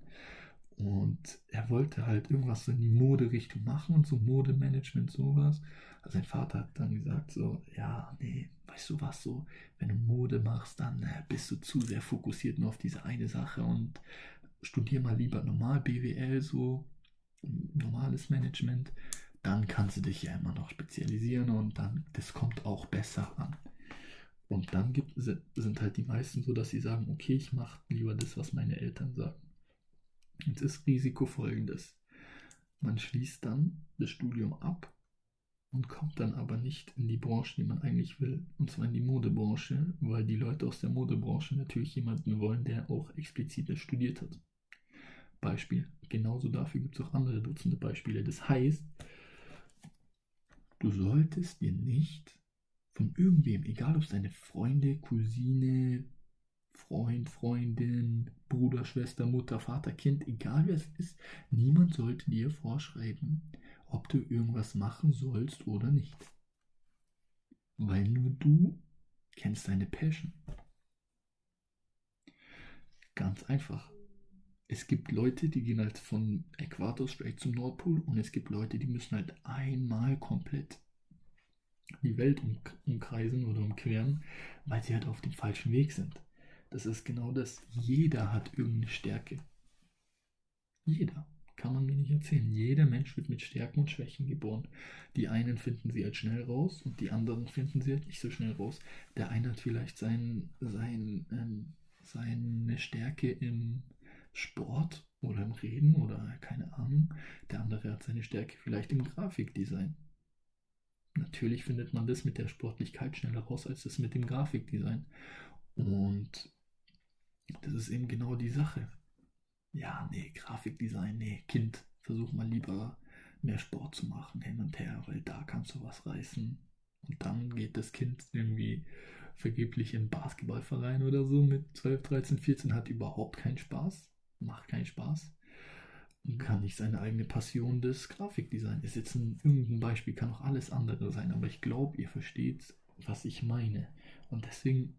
Und er wollte halt irgendwas in die Moderichtung machen und so Modemanagement, sowas. Also sein Vater hat dann gesagt so, ja, nee, weißt du was, so, wenn du Mode machst, dann äh, bist du zu sehr fokussiert nur auf diese eine Sache und studier mal lieber normal BWL, so normales Management, dann kannst du dich ja immer noch spezialisieren und dann, das kommt auch besser an. Und dann gibt, sind halt die meisten so, dass sie sagen, okay, ich mache lieber das, was meine Eltern sagen. Jetzt ist Risiko folgendes. Man schließt dann das Studium ab und kommt dann aber nicht in die Branche, die man eigentlich will, und zwar in die Modebranche, weil die Leute aus der Modebranche natürlich jemanden wollen, der auch explizit das studiert hat. Beispiel. Genauso dafür gibt es auch andere Dutzende Beispiele. Das heißt, du solltest dir nicht von irgendwem, egal ob es deine Freunde, Cousine, Freund, Freundin, Bruder, Schwester, Mutter, Vater, Kind, egal wer es ist, niemand sollte dir vorschreiben, ob du irgendwas machen sollst oder nicht. Weil nur du kennst deine Passion. Ganz einfach. Es gibt Leute, die gehen halt von Äquator straight zum Nordpol und es gibt Leute, die müssen halt einmal komplett die Welt umkreisen oder umqueren, weil sie halt auf dem falschen Weg sind. Das ist genau das. Jeder hat irgendeine Stärke. Jeder. Kann man mir nicht erzählen. Jeder Mensch wird mit Stärken und Schwächen geboren. Die einen finden sie halt schnell raus und die anderen finden sie halt nicht so schnell raus. Der eine hat vielleicht sein, sein, ähm, seine Stärke im Sport oder im Reden oder keine Ahnung. Der andere hat seine Stärke vielleicht im Grafikdesign. Natürlich findet man das mit der Sportlichkeit schneller raus als das mit dem Grafikdesign. Und das ist eben genau die Sache. Ja, nee, Grafikdesign, nee, Kind, versuch mal lieber mehr Sport zu machen, hin und her, weil da kannst du was reißen. Und dann geht das Kind irgendwie vergeblich in Basketballverein oder so mit 12, 13, 14, hat überhaupt keinen Spaß, macht keinen Spaß kann nicht seine eigene Passion des Grafikdesigns. Ist jetzt ein, irgendein Beispiel, kann auch alles andere sein, aber ich glaube, ihr versteht, was ich meine. Und deswegen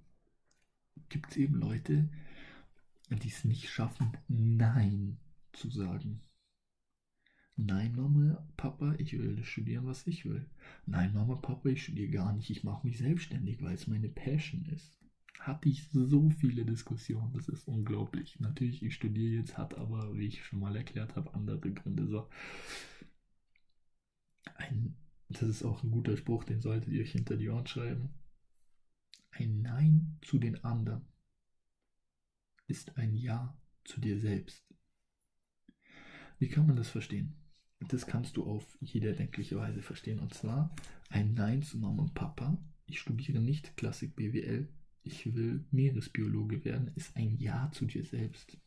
gibt es eben Leute, die es nicht schaffen, Nein zu sagen. Nein, Mama, Papa, ich will studieren, was ich will. Nein, Mama, Papa, ich studiere gar nicht. Ich mache mich selbstständig, weil es meine Passion ist. Hatte ich so viele Diskussionen, das ist unglaublich. Natürlich, ich studiere jetzt, hat aber, wie ich schon mal erklärt habe, andere Gründe. So. Ein, das ist auch ein guter Spruch, den solltet ihr euch hinter die Ohren schreiben. Ein Nein zu den anderen ist ein Ja zu dir selbst. Wie kann man das verstehen? Das kannst du auf jede erdenkliche Weise verstehen. Und zwar ein Nein zu Mama und Papa. Ich studiere nicht Klassik BWL. Ich will Meeresbiologe werden. Ist ein Ja zu dir selbst.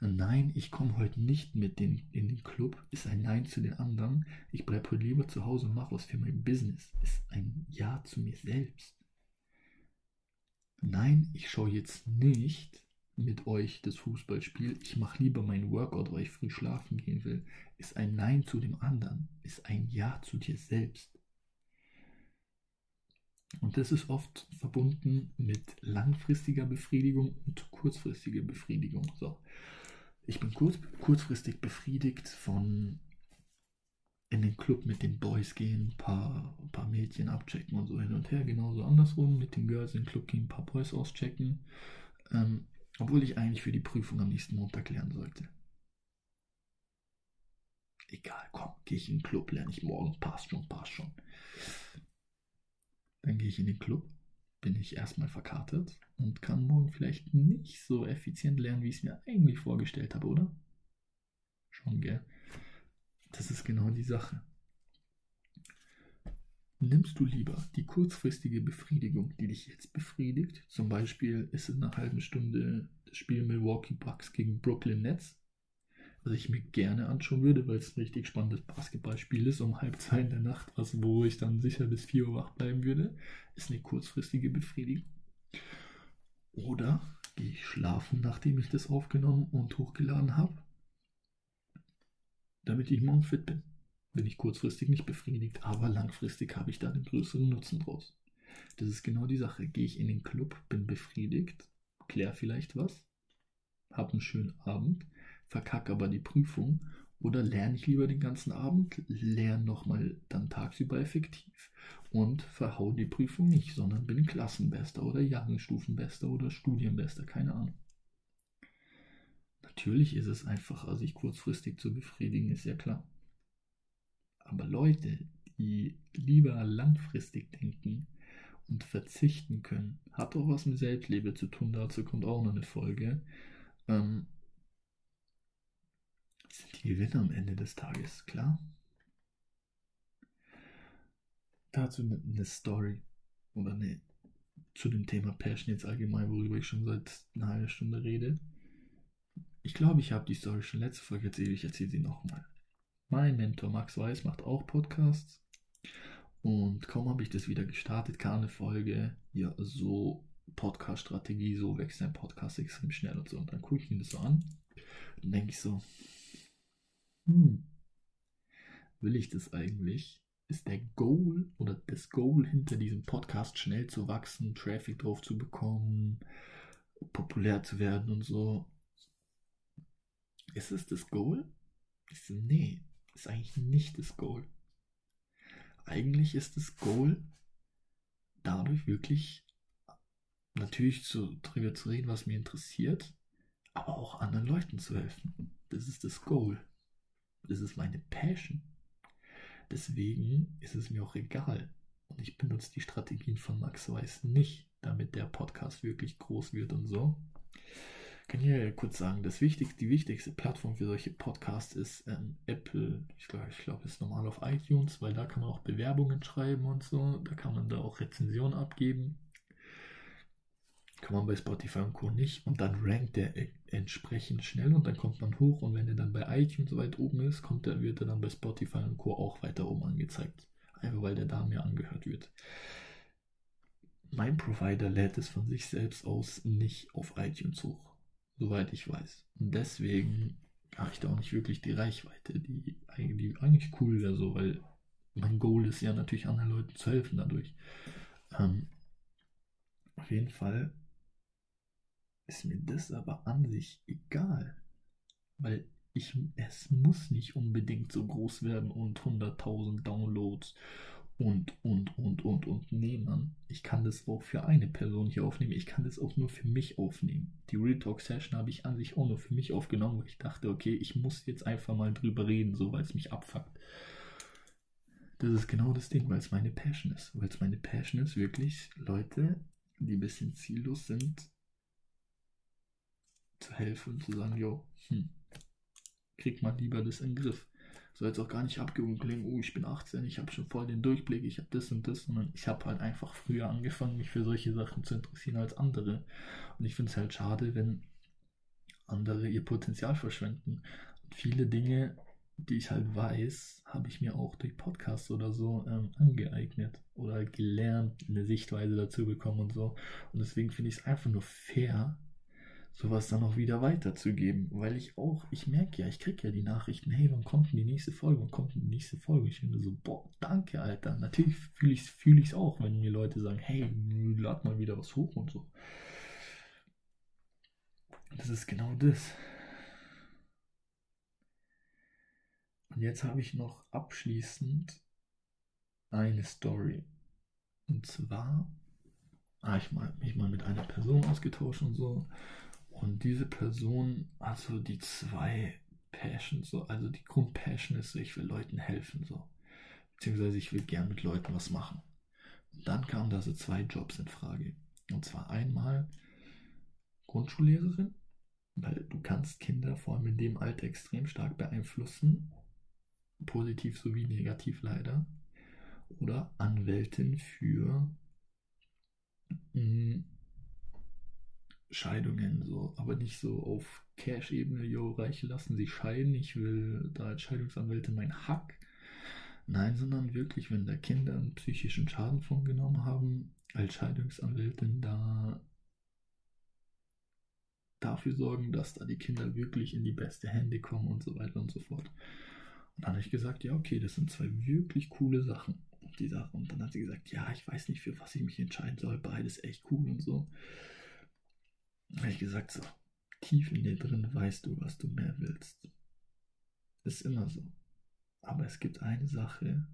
Nein, ich komme heute nicht mit den, in den Club, ist ein Nein zu den anderen. Ich bleibe heute lieber zu Hause und mache was für mein Business, ist ein Ja zu mir selbst. Nein, ich schaue jetzt nicht mit euch das Fußballspiel. Ich mache lieber meinen Workout, weil ich früh schlafen gehen will. Ist ein Nein zu dem anderen, ist ein Ja zu dir selbst. Und das ist oft verbunden mit langfristiger Befriedigung und kurzfristiger Befriedigung. So. Ich bin kurz, kurzfristig befriedigt von in den Club mit den Boys gehen, ein paar, ein paar Mädchen abchecken und so hin und her. Genauso andersrum, mit den Girls in den Club gehen, ein paar Boys auschecken. Ähm, obwohl ich eigentlich für die Prüfung am nächsten Montag lernen sollte. Egal, komm, gehe ich in den Club, lerne ich morgen, passt schon, passt schon. Dann gehe ich in den Club, bin ich erstmal verkartet und kann morgen vielleicht nicht so effizient lernen, wie ich es mir eigentlich vorgestellt habe, oder? Schon, gell? Das ist genau die Sache. Nimmst du lieber die kurzfristige Befriedigung, die dich jetzt befriedigt? Zum Beispiel ist es einer halben Stunde das Spiel Milwaukee Bucks gegen Brooklyn Nets was ich mir gerne anschauen würde, weil es ein richtig spannendes Basketballspiel ist, um halb zwei in der Nacht, was, wo ich dann sicher bis vier Uhr wach bleiben würde, ist eine kurzfristige Befriedigung. Oder gehe ich schlafen, nachdem ich das aufgenommen und hochgeladen habe, damit ich morgen fit bin. Bin ich kurzfristig nicht befriedigt, aber langfristig habe ich da den größeren Nutzen draus. Das ist genau die Sache. Gehe ich in den Club, bin befriedigt, klär vielleicht was, habe einen schönen Abend, verkacke aber die Prüfung oder lerne ich lieber den ganzen Abend, lerne nochmal dann tagsüber effektiv und verhau die Prüfung nicht, sondern bin Klassenbester oder Jahrgangsstufenbester oder Studienbester, keine Ahnung. Natürlich ist es einfacher, sich kurzfristig zu befriedigen, ist ja klar. Aber Leute, die lieber langfristig denken und verzichten können, hat auch was mit Selbstliebe zu tun, dazu kommt auch noch eine Folge. Ähm, sind die Gewinner am Ende des Tages, klar? Dazu eine Story oder eine zu dem Thema Passion jetzt allgemein, worüber ich schon seit einer halben Stunde rede. Ich glaube, ich habe die Story schon letzte Folge erzählt, ich erzähle sie nochmal. Mein Mentor Max Weiß macht auch Podcasts und kaum habe ich das wieder gestartet, kam eine Folge, ja, so Podcast-Strategie, so wächst ein Podcast extrem schnell und so. Und dann gucke ich mir das so an und denke ich so, hm, will ich das eigentlich? Ist der Goal oder das Goal hinter diesem Podcast schnell zu wachsen, Traffic drauf zu bekommen, populär zu werden und so? Ist es das Goal? Ich so, nee, ist eigentlich nicht das Goal. Eigentlich ist das Goal, dadurch wirklich natürlich zu, darüber zu reden, was mir interessiert, aber auch anderen Leuten zu helfen. Das ist das Goal. Das ist meine Passion. Deswegen ist es mir auch egal. Und ich benutze die Strategien von Max Weiß nicht, damit der Podcast wirklich groß wird und so. Ich kann hier kurz sagen, das wichtigste, die wichtigste Plattform für solche Podcasts ist ähm, Apple. Ich glaube, ich glaube, ist normal auf iTunes, weil da kann man auch Bewerbungen schreiben und so. Da kann man da auch Rezensionen abgeben. Kann man bei Spotify und Co. nicht. Und dann rankt der entsprechend schnell und dann kommt man hoch. Und wenn er dann bei iTunes so weit oben ist, kommt er, wird er dann bei Spotify und Co. auch weiter oben angezeigt. Einfach weil der da mehr angehört wird. Mein Provider lädt es von sich selbst aus nicht auf iTunes hoch. Soweit ich weiß. Und deswegen habe ich da auch nicht wirklich die Reichweite, die eigentlich, eigentlich cool wäre, so, weil mein Goal ist ja natürlich anderen Leuten zu helfen dadurch. Ähm, auf jeden Fall ist mir das aber an sich egal. Weil ich, es muss nicht unbedingt so groß werden und 100.000 Downloads und, und, und, und, und nehmen. Ich kann das auch für eine Person hier aufnehmen. Ich kann das auch nur für mich aufnehmen. Die Real Talk Session habe ich an sich auch nur für mich aufgenommen, weil ich dachte, okay, ich muss jetzt einfach mal drüber reden, so weil es mich abfuckt. Das ist genau das Ding, weil es meine Passion ist. Weil es meine Passion ist, wirklich Leute, die ein bisschen ziellos sind, zu helfen und zu sagen, jo, hm, krieg mal lieber das in den Griff. Soll jetzt auch gar nicht abgehoben klingen, oh, ich bin 18, ich habe schon voll den Durchblick, ich habe das und das, sondern ich habe halt einfach früher angefangen, mich für solche Sachen zu interessieren als andere. Und ich finde es halt schade, wenn andere ihr Potenzial verschwenden. Und viele Dinge, die ich halt weiß, habe ich mir auch durch Podcasts oder so ähm, angeeignet oder gelernt, eine Sichtweise dazu bekommen und so. Und deswegen finde ich es einfach nur fair, sowas dann auch wieder weiterzugeben. Weil ich auch, ich merke ja, ich kriege ja die Nachrichten, hey, wann kommt denn die nächste Folge? Wann kommt denn die nächste Folge? Ich finde so, boah, danke, Alter. Natürlich fühle ich es fühl auch, wenn mir Leute sagen, hey, lad mal wieder was hoch und so. Das ist genau das. Und jetzt habe ich noch abschließend eine Story. Und zwar habe ich mal, mich mal mit einer Person ausgetauscht und so. Und diese Person hat so die zwei Passions, so, also die Grundpassion ist so, ich will Leuten helfen, so. Beziehungsweise ich will gern mit Leuten was machen. Und dann kamen da so zwei Jobs in Frage. Und zwar einmal Grundschullehrerin, weil du kannst Kinder vor allem in dem Alter extrem stark beeinflussen positiv sowie negativ leider, oder Anwältin für mh, mm, Scheidungen, so, aber nicht so auf Cash-Ebene, yo, Reiche lassen sie scheiden, ich will da als Scheidungsanwältin mein Hack. Nein, sondern wirklich, wenn da Kinder einen psychischen Schaden von genommen haben, als Scheidungsanwältin da dafür sorgen, dass da die Kinder wirklich in die beste Hände kommen und so weiter und so fort. Und dann habe ich gesagt, ja, okay, das sind zwei wirklich coole Sachen. Die Sache. Und dann hat sie gesagt, ja, ich weiß nicht, für was ich mich entscheiden soll. Beides echt cool und so. Dann habe ich gesagt, so, tief in dir drin weißt du, was du mehr willst. Ist immer so. Aber es gibt eine Sache,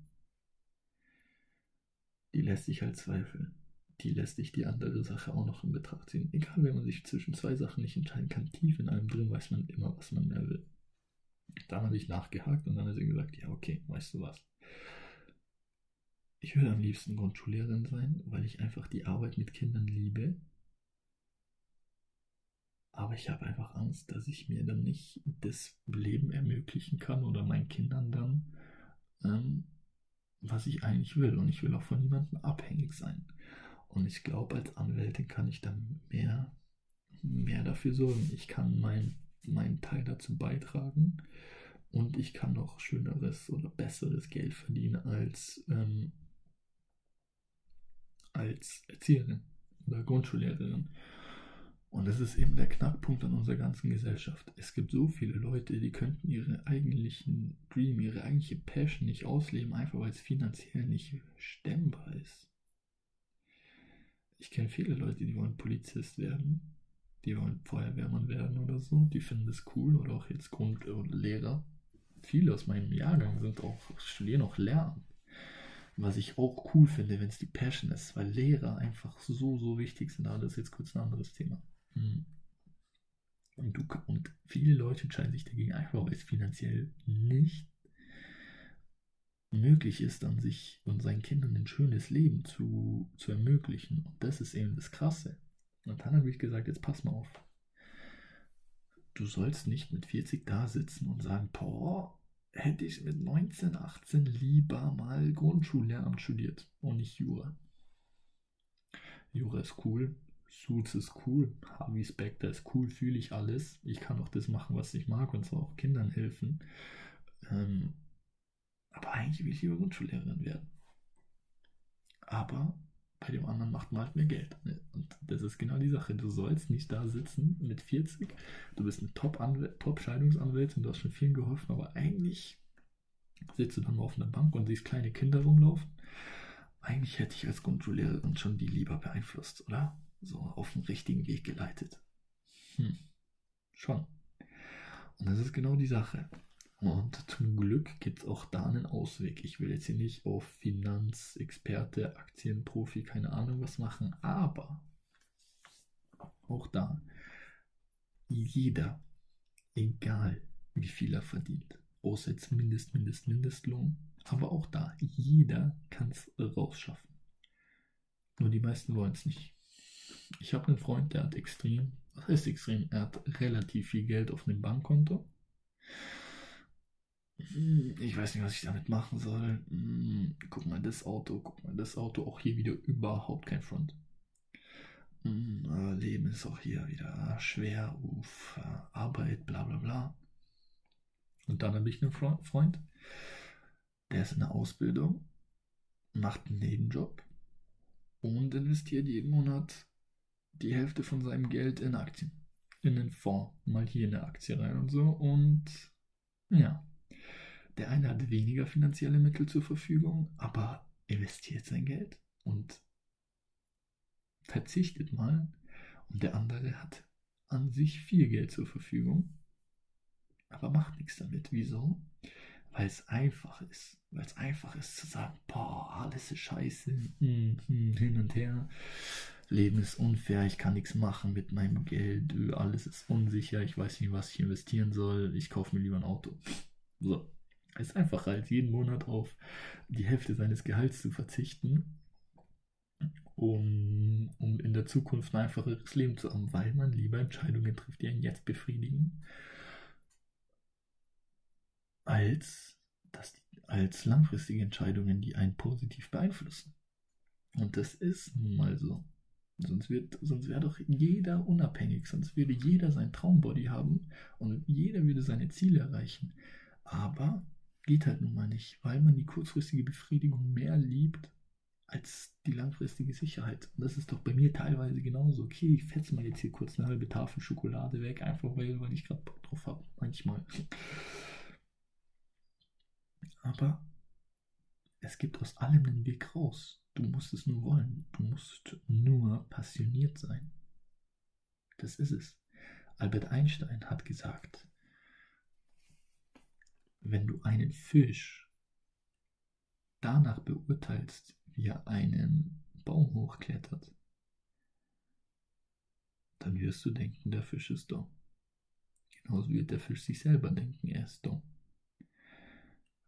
die lässt sich halt zweifeln. Die lässt sich die andere Sache auch noch in Betracht ziehen. Egal, wenn man sich zwischen zwei Sachen nicht entscheiden kann, tief in einem drin weiß man immer, was man mehr will. Dann habe ich nachgehakt und dann hat sie gesagt, ja, okay, weißt du was? Ich würde am liebsten Grundschullehrerin sein, weil ich einfach die Arbeit mit Kindern liebe. Aber ich habe einfach Angst, dass ich mir dann nicht das Leben ermöglichen kann oder meinen Kindern dann, ähm, was ich eigentlich will. Und ich will auch von niemandem abhängig sein. Und ich glaube, als Anwältin kann ich dann mehr, mehr dafür sorgen. Ich kann mein meinen Teil dazu beitragen und ich kann noch schöneres oder besseres Geld verdienen als, ähm, als Erzieherin oder Grundschullehrerin. Und das ist eben der Knackpunkt an unserer ganzen Gesellschaft. Es gibt so viele Leute, die könnten ihre eigentlichen Dream, ihre eigentliche Passion nicht ausleben, einfach weil es finanziell nicht stemmbar ist. Ich kenne viele Leute, die wollen Polizist werden die wollen Feuerwehrmann werden oder so, die finden das cool oder auch jetzt Grundlehrer. Viele aus meinem Jahrgang sind auch, studieren auch Lehramt. Was ich auch cool finde, wenn es die Passion ist, weil Lehrer einfach so, so wichtig sind. Aber das ist jetzt kurz ein anderes Thema. Hm. Und, du, und viele Leute entscheiden sich dagegen einfach, weil es finanziell nicht möglich ist, an sich und seinen Kindern ein schönes Leben zu, zu ermöglichen. Und das ist eben das Krasse. Und dann habe ich gesagt, jetzt pass mal auf. Du sollst nicht mit 40 da sitzen und sagen, boah, hätte ich mit 19, 18 lieber mal Grundschullehramt studiert und nicht Jura. Jura ist cool, Suits ist cool, Harvey Specter ist cool, fühle ich alles. Ich kann auch das machen, was ich mag und zwar auch Kindern helfen. Ähm, aber eigentlich will ich lieber Grundschullehrerin werden. Aber bei dem anderen macht man halt mehr Geld. Ne? Und das ist genau die Sache. Du sollst nicht da sitzen mit 40. Du bist eine Top-Scheidungsanwältin, du hast schon vielen geholfen, aber eigentlich sitzt du dann mal auf einer Bank und siehst kleine Kinder rumlaufen. Eigentlich hätte ich als Grundschullehrerin schon die lieber beeinflusst, oder? So auf den richtigen Weg geleitet. Hm. Schon. Und das ist genau die Sache. Und zum Glück gibt es auch da einen Ausweg. Ich will jetzt hier nicht auf Finanzexperte, Aktienprofi, keine Ahnung was machen, aber auch da, jeder, egal wie viel er verdient, außer jetzt Mindest, Mindest, Mindestlohn, aber auch da, jeder kann es rausschaffen. Nur die meisten wollen es nicht. Ich habe einen Freund, der hat extrem, was heißt extrem, er hat relativ viel Geld auf einem Bankkonto hm, ich weiß nicht, was ich damit machen soll. Hm, guck mal, das Auto, guck mal, das Auto, auch hier wieder überhaupt kein Front. hm, Leben ist auch hier wieder schwer, uff, Arbeit, bla bla bla. Und dann habe ich einen Freund, der ist in der Ausbildung, macht einen Nebenjob und investiert jeden Monat die Hälfte von seinem Geld in Aktien. In den Fonds. Mal hier eine Aktie rein und so. Und ja, der eine hat weniger finanzielle Mittel zur Verfügung, aber investiert sein Geld und verzichtet mal. Und der andere hat an sich viel Geld zur Verfügung, aber macht nichts damit. Wieso? Weil es einfach ist. Weil es einfach ist zu sagen, boah, alles ist scheiße, hm, hm, hin und her. Leben ist unfair, ich kann nichts machen mit meinem Geld, alles ist unsicher, ich weiß nicht, was ich investieren soll, ich kaufe mir lieber ein Auto. So. Es ist einfacher, als jeden Monat auf die Hälfte seines Gehalts zu verzichten, um, um in der Zukunft ein einfacheres Leben zu haben, weil man lieber Entscheidungen trifft, die einen jetzt befriedigen, als, das, als langfristige Entscheidungen, die einen positiv beeinflussen. Und das ist nun mal so. Sonst, sonst wäre doch jeder unabhängig, sonst würde jeder sein Traumbody haben und jeder würde seine Ziele erreichen. Aber geht halt nun mal nicht, weil man die kurzfristige Befriedigung mehr liebt als die langfristige Sicherheit. Und das ist doch bei mir teilweise genauso. Okay, ich fetze mal jetzt hier kurz eine halbe Tafel Schokolade weg, einfach weil, weil ich gerade Bock drauf habe. Manchmal. Aber es gibt aus allem einen Weg raus. Du musst es nur wollen. Du musst nur passioniert sein. Das ist es. Albert Einstein hat gesagt, wenn du einen Fisch danach beurteilst, wie er einen Baum hochklettert, dann wirst du denken, der Fisch ist dumm. Genauso wird der Fisch sich selber denken, er ist dumm.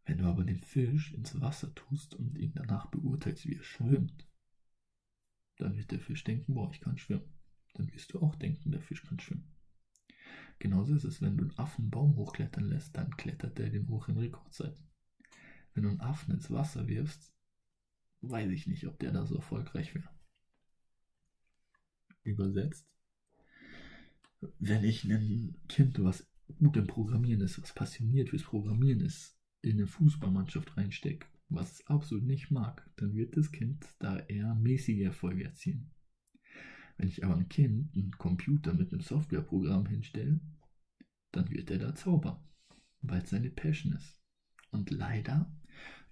Wenn du aber den Fisch ins Wasser tust und ihn danach beurteilst, wie er schwimmt, dann wird der Fisch denken, boah, ich kann schwimmen. Dann wirst du auch denken, der Fisch kann schwimmen. Genauso ist es, wenn du einen Affen einen Baum hochklettern lässt, dann klettert der den hoch in Rekordzeit. Wenn du einen Affen ins Wasser wirfst, weiß ich nicht, ob der da so erfolgreich wäre. Übersetzt, wenn ich ein Kind, was gut im Programmieren ist, was passioniert fürs Programmieren ist, in eine Fußballmannschaft reinstecke, was es absolut nicht mag, dann wird das Kind da eher mäßige Erfolge erzielen. Wenn ich aber ein Kind einen Computer mit einem Softwareprogramm hinstelle, dann wird er da zaubern, weil es seine Passion ist. Und leider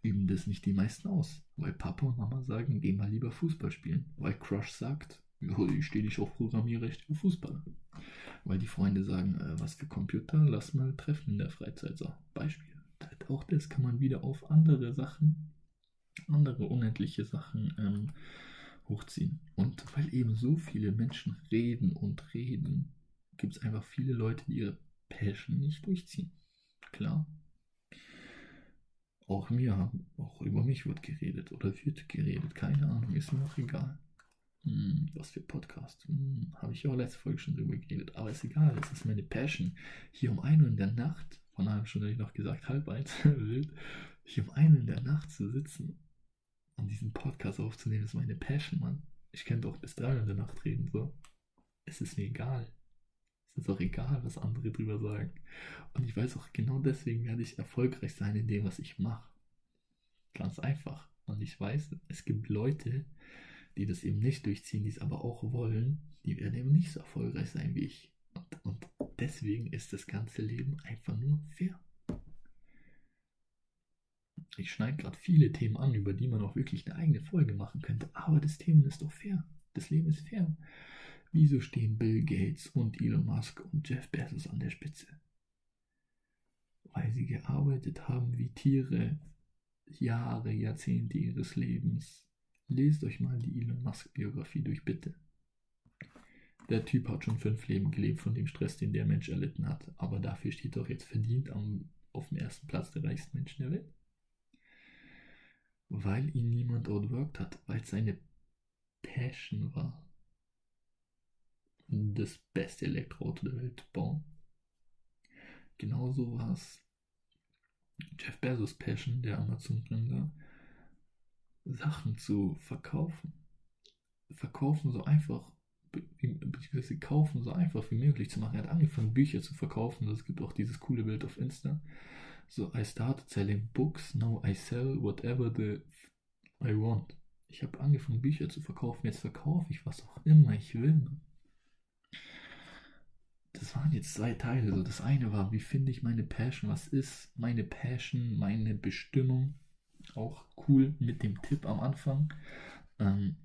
üben das nicht die meisten aus, weil Papa und Mama sagen, geh mal lieber Fußball spielen, weil Crush sagt, ich stehe nicht auf Programmierrecht für Fußball. Weil die Freunde sagen, äh, was für Computer, lass mal treffen in der Freizeit. So, Beispiel auch das kann man wieder auf andere Sachen, andere unendliche Sachen ähm, hochziehen. Und weil eben so viele Menschen reden und reden, gibt es einfach viele Leute, die ihre Passion nicht durchziehen. Klar. Auch mir, auch über mich wird geredet oder wird geredet. Keine Ahnung, ist mir auch egal. Hm, was für Podcast. Hm, Habe ich auch letzte Folge schon drüber geredet. Aber ist egal, das ist meine Passion. Hier um 1 Uhr in der Nacht von einer halben Stunde habe ich noch gesagt, halb eins, <laughs> wild, hier um eine in der Nacht zu sitzen und diesen Podcast aufzunehmen, ist meine Passion, Mann. Ich könnte auch bis drei in der Nacht reden, so. Es ist mir egal. Es ist auch egal, was andere drüber sagen. Und ich weiß auch, genau deswegen werde ich erfolgreich sein in dem, was ich mache. Ganz einfach. Und ich weiß, es gibt Leute, die das eben nicht durchziehen, die es aber auch wollen, die werden eben nicht so erfolgreich sein wie ich. Und, und deswegen ist das ganze Leben einfach nur fair. Ich schneide gerade viele Themen an, über die man auch wirklich eine eigene Folge machen könnte, aber das Thema ist doch fair. Das Leben ist fair. Wieso stehen Bill Gates und Elon Musk und Jeff Bezos an der Spitze? Weil sie gearbeitet haben wie Tiere, Jahre, Jahrzehnte ihres Lebens. Lest euch mal die Elon Musk-Biografie durch, bitte. Der Typ hat schon fünf Leben gelebt von dem Stress, den der Mensch erlitten hat. Aber dafür steht doch jetzt verdient am, auf dem ersten Platz der reichsten Menschen der Welt. Weil ihn niemand outworked hat, weil es seine Passion war, das beste Elektroauto der Welt zu bauen. Genauso war es Jeff Bezos Passion, der Amazon-Gründer, Sachen zu verkaufen. Verkaufen so einfach beziehungsweise kaufen so einfach wie möglich zu machen. Er hat angefangen, Bücher zu verkaufen. Es gibt auch dieses coole Bild auf Insta. So, I started selling books, now I sell whatever the I want. Ich habe angefangen, Bücher zu verkaufen. Jetzt verkaufe ich was auch immer ich will. Das waren jetzt zwei Teile. So, das eine war, wie finde ich meine Passion? Was ist meine Passion, meine Bestimmung? Auch cool mit dem Tipp am Anfang. Ähm,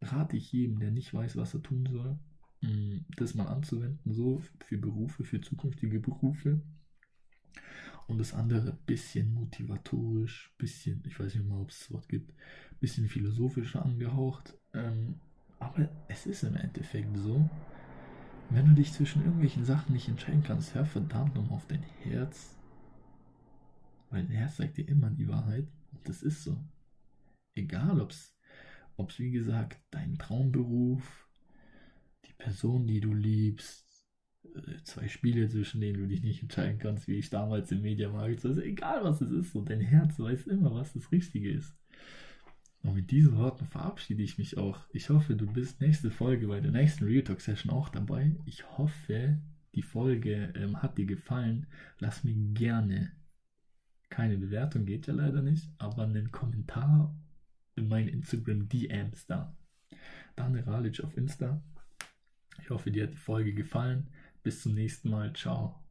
rate ich jedem, der nicht weiß, was er tun soll, mm, das mal anzuwenden, so für Berufe, für zukünftige Berufe. Und das andere bisschen motivatorisch, bisschen, ich weiß nicht mal, ob es das Wort gibt, bisschen philosophischer angehaucht. Ähm, aber es ist im Endeffekt so, wenn du dich zwischen irgendwelchen Sachen nicht entscheiden kannst, hör verdammt nochmal auf dein Herz. Weil dein Herz sagt dir immer die Wahrheit. Und das ist so. Egal, ob es ob es wie gesagt dein Traumberuf, die Person, die du liebst, äh, zwei Spiele, zwischen denen du dich nicht entscheiden kannst, wie ich damals im Mediamarkt, also egal was es ist, so dein Herz weiß immer, was das Richtige ist. Und mit diesen Worten verabschiede ich mich auch. Ich hoffe, du bist nächste Folge bei der nächsten Real Talk Session auch dabei. Ich hoffe, die Folge ähm, hat dir gefallen. Lass mir gerne keine Bewertung, geht ja leider nicht, aber einen Kommentar in meinen Instagram DMs da. Daniel Ralic auf Insta. Ich hoffe, dir hat die Folge gefallen. Bis zum nächsten Mal. Ciao.